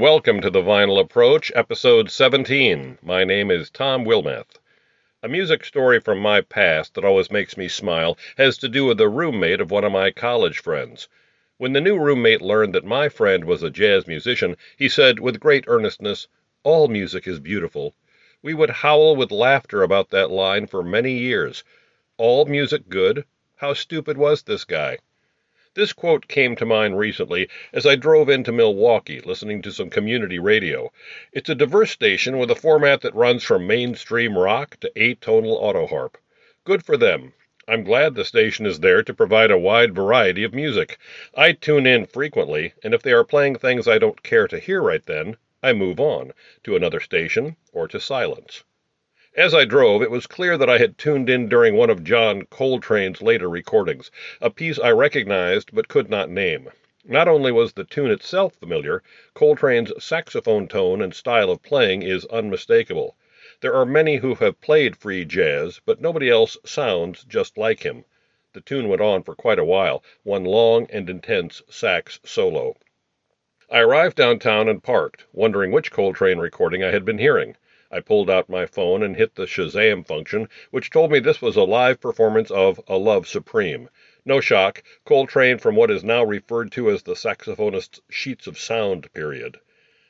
welcome to the Vinyl Approach, episode 17. My name is Tom Wilmeth. A music story from my past that always makes me smile has to do with a roommate of one of my college friends. When the new roommate learned that my friend was a jazz musician, he said with great earnestness, All music is beautiful. We would howl with laughter about that line for many years. All music good? How stupid was this guy? This quote came to mind recently as I drove into Milwaukee listening to some community radio. It's a diverse station with a format that runs from mainstream rock to atonal auto harp. Good for them. I'm glad the station is there to provide a wide variety of music. I tune in frequently, and if they are playing things I don't care to hear right then, I move on to another station or to silence. As I drove, it was clear that I had tuned in during one of John Coltrane's later recordings, a piece I recognized but could not name. Not only was the tune itself familiar, Coltrane's saxophone tone and style of playing is unmistakable. There are many who have played free jazz, but nobody else sounds just like him. The tune went on for quite a while, one long and intense sax solo. I arrived downtown and parked, wondering which Coltrane recording I had been hearing. I pulled out my phone and hit the Shazam function, which told me this was a live performance of A Love Supreme. No shock, Coltrane from what is now referred to as the saxophonist's sheets of sound period.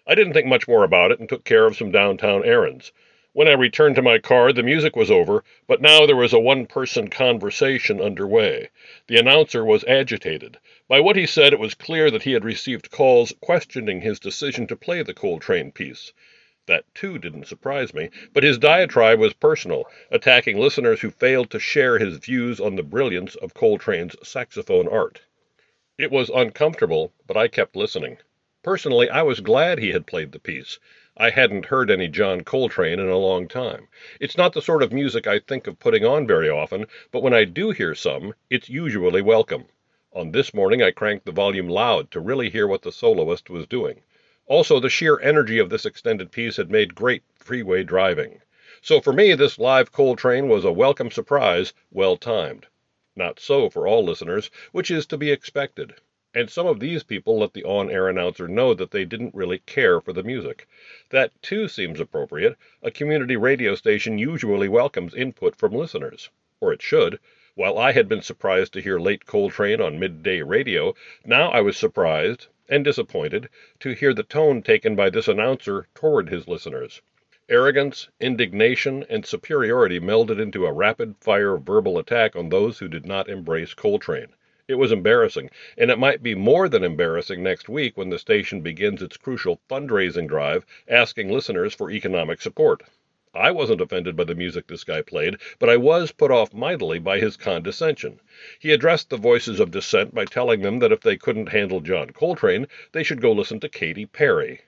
I didn't think much more about it and took care of some downtown errands. When I returned to my car, the music was over, but now there was a one person conversation underway. The announcer was agitated. By what he said, it was clear that he had received calls questioning his decision to play the Coltrane piece. That, too, didn't surprise me, but his diatribe was personal, attacking listeners who failed to share his views on the brilliance of Coltrane's saxophone art. It was uncomfortable, but I kept listening. Personally, I was glad he had played the piece. I hadn't heard any John Coltrane in a long time. It's not the sort of music I think of putting on very often, but when I do hear some, it's usually welcome. On this morning, I cranked the volume loud to really hear what the soloist was doing. Also, the sheer energy of this extended piece had made great freeway driving. So for me, this live Coltrane was a welcome surprise, well timed. Not so for all listeners, which is to be expected. And some of these people let the on air announcer know that they didn't really care for the music. That, too, seems appropriate. A community radio station usually welcomes input from listeners. Or it should. While I had been surprised to hear late Coltrane on midday radio, now I was surprised and disappointed to hear the tone taken by this announcer toward his listeners. Arrogance, indignation, and superiority melded into a rapid fire verbal attack on those who did not embrace Coltrane. It was embarrassing, and it might be more than embarrassing next week when the station begins its crucial fundraising drive asking listeners for economic support. I wasn't offended by the music this guy played, but I was put off mightily by his condescension. He addressed the voices of dissent by telling them that if they couldn't handle John Coltrane, they should go listen to Katy Perry.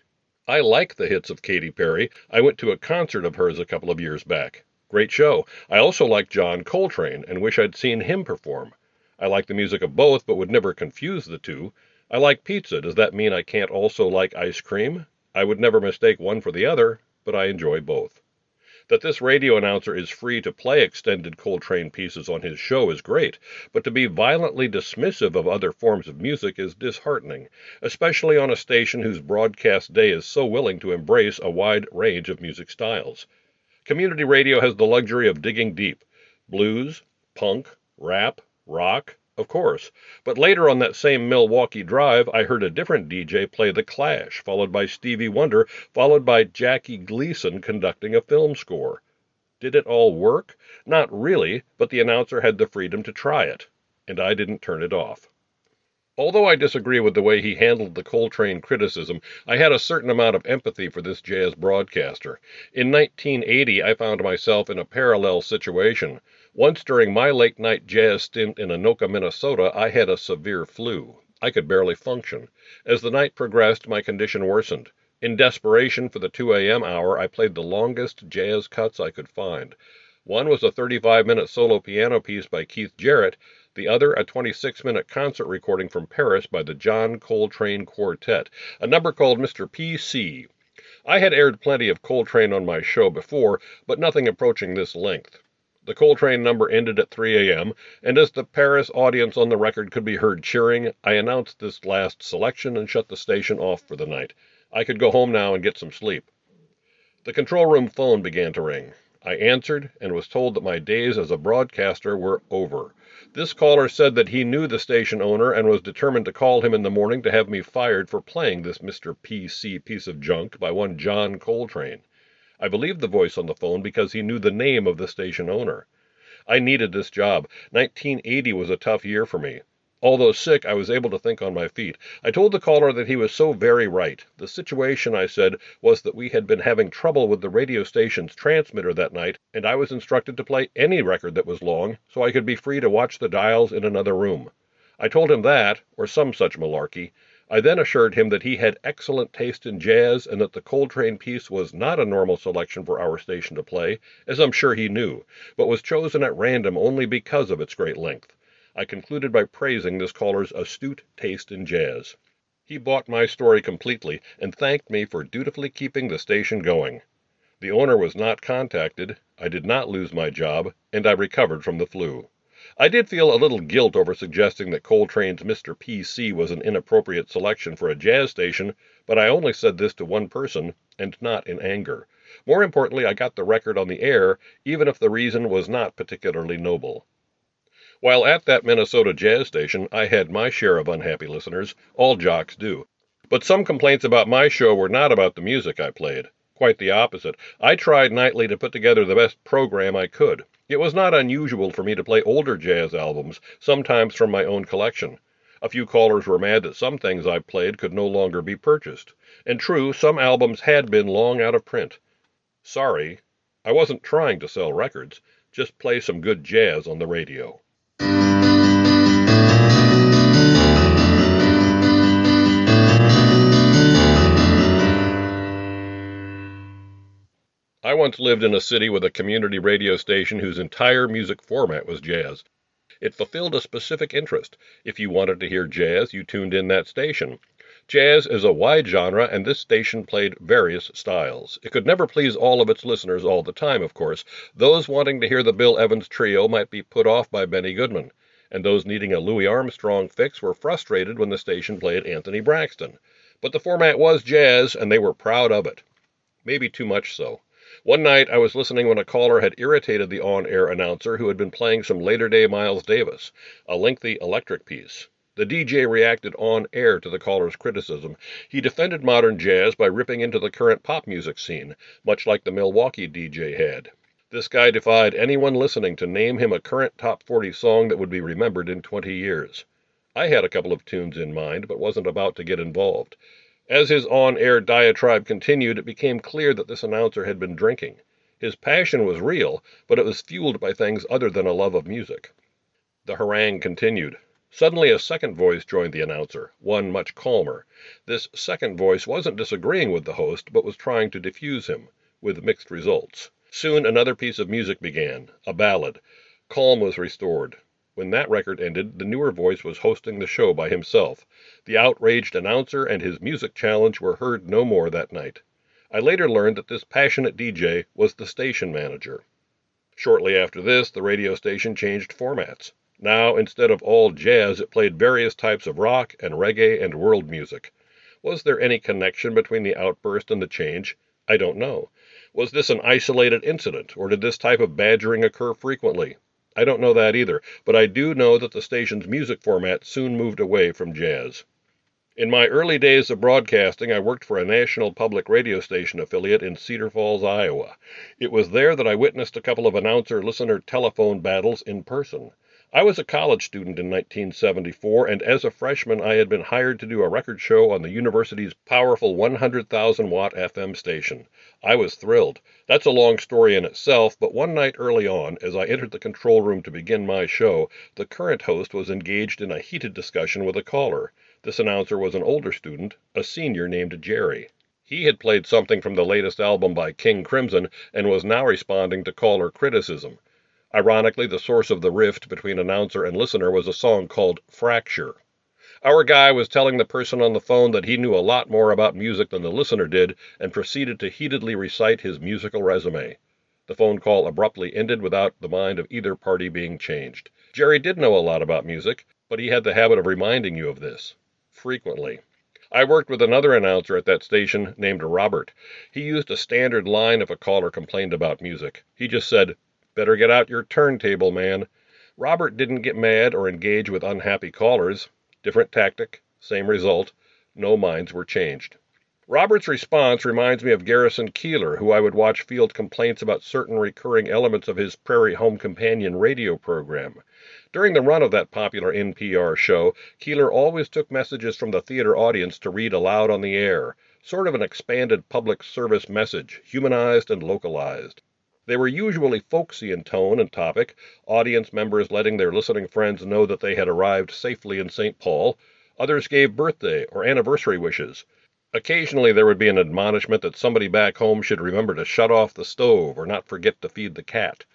I like the hits of Katy Perry. I went to a concert of hers a couple of years back. Great show. I also like John Coltrane and wish I'd seen him perform. I like the music of both, but would never confuse the two. I like pizza. Does that mean I can't also like ice cream? I would never mistake one for the other, but I enjoy both. That this radio announcer is free to play extended Coltrane pieces on his show is great, but to be violently dismissive of other forms of music is disheartening, especially on a station whose broadcast day is so willing to embrace a wide range of music styles. Community radio has the luxury of digging deep. Blues, punk, rap, rock, of course. But later on that same Milwaukee drive, I heard a different DJ play The Clash, followed by Stevie Wonder, followed by Jackie Gleason conducting a film score. Did it all work? Not really, but the announcer had the freedom to try it, and I didn't turn it off. Although I disagree with the way he handled the Coltrane criticism, I had a certain amount of empathy for this jazz broadcaster. In 1980, I found myself in a parallel situation. Once during my late night jazz stint in Anoka, Minnesota, I had a severe flu. I could barely function. As the night progressed, my condition worsened. In desperation for the 2 a.m. hour, I played the longest jazz cuts I could find. One was a 35 minute solo piano piece by Keith Jarrett, the other a 26 minute concert recording from Paris by the John Coltrane Quartet, a number called Mr. P.C. I had aired plenty of Coltrane on my show before, but nothing approaching this length. The Coltrane number ended at 3 a.m., and as the Paris audience on the record could be heard cheering, I announced this last selection and shut the station off for the night. I could go home now and get some sleep. The control room phone began to ring. I answered and was told that my days as a broadcaster were over. This caller said that he knew the station owner and was determined to call him in the morning to have me fired for playing this Mr. P.C. piece of junk by one John Coltrane. I believed the voice on the phone because he knew the name of the station owner. I needed this job. 1980 was a tough year for me. Although sick, I was able to think on my feet. I told the caller that he was so very right. The situation, I said, was that we had been having trouble with the radio station's transmitter that night, and I was instructed to play any record that was long, so I could be free to watch the dials in another room. I told him that, or some such malarkey. I then assured him that he had excellent taste in jazz and that the Coltrane piece was not a normal selection for our station to play, as I'm sure he knew, but was chosen at random only because of its great length. I concluded by praising this caller's astute taste in jazz. He bought my story completely and thanked me for dutifully keeping the station going. The owner was not contacted, I did not lose my job, and I recovered from the flu. I did feel a little guilt over suggesting that Coltrane's Mr. P.C. was an inappropriate selection for a jazz station, but I only said this to one person, and not in anger. More importantly, I got the record on the air, even if the reason was not particularly noble. While at that Minnesota jazz station, I had my share of unhappy listeners. All jocks do. But some complaints about my show were not about the music I played. Quite the opposite. I tried nightly to put together the best program I could. It was not unusual for me to play older jazz albums, sometimes from my own collection. A few callers were mad that some things I played could no longer be purchased. And true, some albums had been long out of print. Sorry, I wasn't trying to sell records, just play some good jazz on the radio. Once lived in a city with a community radio station whose entire music format was jazz. It fulfilled a specific interest. If you wanted to hear jazz, you tuned in that station. Jazz is a wide genre, and this station played various styles. It could never please all of its listeners all the time, of course. Those wanting to hear the Bill Evans Trio might be put off by Benny Goodman, and those needing a Louis Armstrong fix were frustrated when the station played Anthony Braxton. But the format was jazz, and they were proud of it. Maybe too much so. One night I was listening when a caller had irritated the on air announcer who had been playing some later day Miles Davis, a lengthy electric piece. The DJ reacted on air to the caller's criticism. He defended modern jazz by ripping into the current pop music scene, much like the Milwaukee DJ had. This guy defied anyone listening to name him a current top 40 song that would be remembered in 20 years. I had a couple of tunes in mind, but wasn't about to get involved. As his on air diatribe continued, it became clear that this announcer had been drinking. His passion was real, but it was fueled by things other than a love of music. The harangue continued. Suddenly, a second voice joined the announcer, one much calmer. This second voice wasn't disagreeing with the host, but was trying to defuse him, with mixed results. Soon another piece of music began, a ballad. Calm was restored. When that record ended, the newer voice was hosting the show by himself. The outraged announcer and his music challenge were heard no more that night. I later learned that this passionate DJ was the station manager. Shortly after this, the radio station changed formats. Now, instead of all jazz, it played various types of rock and reggae and world music. Was there any connection between the outburst and the change? I don't know. Was this an isolated incident, or did this type of badgering occur frequently? I don't know that either, but I do know that the station's music format soon moved away from jazz. In my early days of broadcasting, I worked for a national public radio station affiliate in Cedar Falls, Iowa. It was there that I witnessed a couple of announcer listener telephone battles in person. I was a college student in 1974, and as a freshman, I had been hired to do a record show on the university's powerful 100,000 watt FM station. I was thrilled. That's a long story in itself, but one night early on, as I entered the control room to begin my show, the current host was engaged in a heated discussion with a caller. This announcer was an older student, a senior named Jerry. He had played something from the latest album by King Crimson and was now responding to caller criticism. Ironically, the source of the rift between announcer and listener was a song called Fracture. Our guy was telling the person on the phone that he knew a lot more about music than the listener did and proceeded to heatedly recite his musical resume. The phone call abruptly ended without the mind of either party being changed. Jerry did know a lot about music, but he had the habit of reminding you of this. Frequently. I worked with another announcer at that station named Robert. He used a standard line if a caller complained about music. He just said, Better get out your turntable, man. Robert didn't get mad or engage with unhappy callers. Different tactic, same result. No minds were changed. Robert's response reminds me of Garrison Keillor, who I would watch field complaints about certain recurring elements of his Prairie Home Companion radio program. During the run of that popular NPR show, Keillor always took messages from the theater audience to read aloud on the air, sort of an expanded public service message, humanized and localized. They were usually folksy in tone and topic, audience members letting their listening friends know that they had arrived safely in St. Paul. Others gave birthday or anniversary wishes. Occasionally there would be an admonishment that somebody back home should remember to shut off the stove or not forget to feed the cat.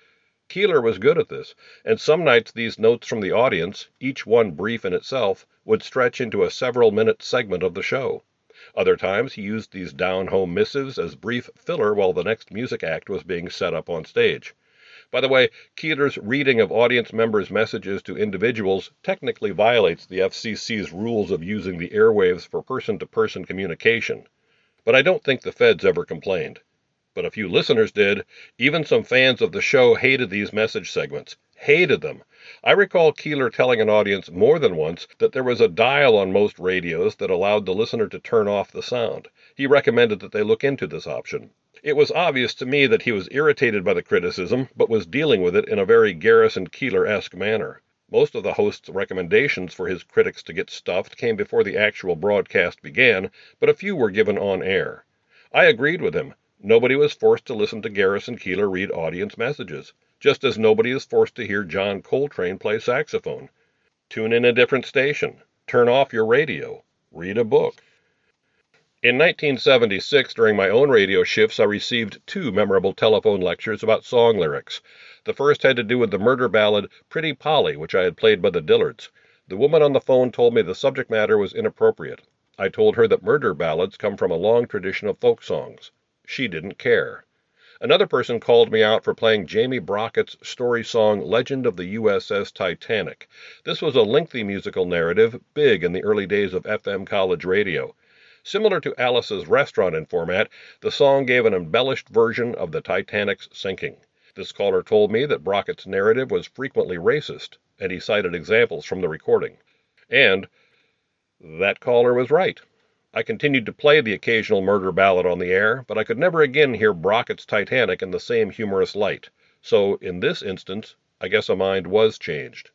Keillor was good at this, and some nights these notes from the audience, each one brief in itself, would stretch into a several minute segment of the show. Other times he used these down home missives as brief filler while the next music act was being set up on stage. By the way, Keillor's reading of audience members' messages to individuals technically violates the FCC's rules of using the airwaves for person to person communication. But I don't think the feds ever complained but a few listeners did. Even some fans of the show hated these message segments. Hated them. I recall Keillor telling an audience more than once that there was a dial on most radios that allowed the listener to turn off the sound. He recommended that they look into this option. It was obvious to me that he was irritated by the criticism, but was dealing with it in a very Garrison Keillor esque manner. Most of the host's recommendations for his critics to get stuffed came before the actual broadcast began, but a few were given on air. I agreed with him. Nobody was forced to listen to Garrison Keillor read audience messages, just as nobody is forced to hear John Coltrane play saxophone. Tune in a different station. Turn off your radio. Read a book. In 1976, during my own radio shifts, I received two memorable telephone lectures about song lyrics. The first had to do with the murder ballad Pretty Polly, which I had played by the Dillards. The woman on the phone told me the subject matter was inappropriate. I told her that murder ballads come from a long tradition of folk songs. She didn't care. Another person called me out for playing Jamie Brockett's story song Legend of the USS Titanic. This was a lengthy musical narrative, big in the early days of FM college radio. Similar to Alice's Restaurant in format, the song gave an embellished version of the Titanic's sinking. This caller told me that Brockett's narrative was frequently racist, and he cited examples from the recording. And that caller was right. I continued to play the occasional murder ballad on the air, but I could never again hear Brockett's Titanic in the same humorous light. So, in this instance, I guess a mind was changed.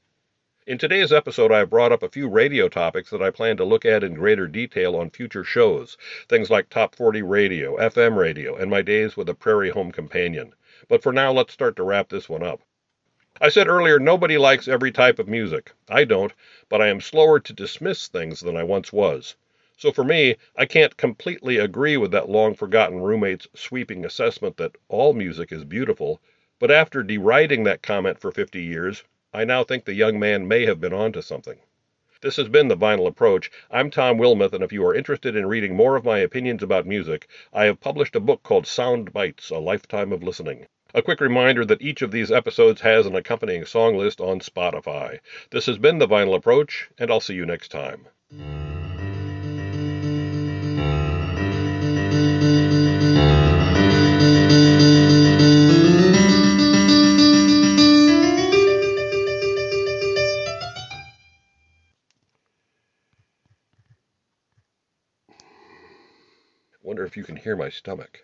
In today's episode, I have brought up a few radio topics that I plan to look at in greater detail on future shows, things like Top 40 Radio, FM radio, and my days with a Prairie Home Companion. But for now, let's start to wrap this one up. I said earlier, nobody likes every type of music. I don't, but I am slower to dismiss things than I once was. So for me, I can't completely agree with that long forgotten roommate's sweeping assessment that all music is beautiful, but after deriding that comment for 50 years, I now think the young man may have been onto something. This has been The Vinyl Approach. I'm Tom Wilmeth, and if you are interested in reading more of my opinions about music, I have published a book called Sound Bites A Lifetime of Listening. A quick reminder that each of these episodes has an accompanying song list on Spotify. This has been The Vinyl Approach, and I'll see you next time. If you can hear my stomach.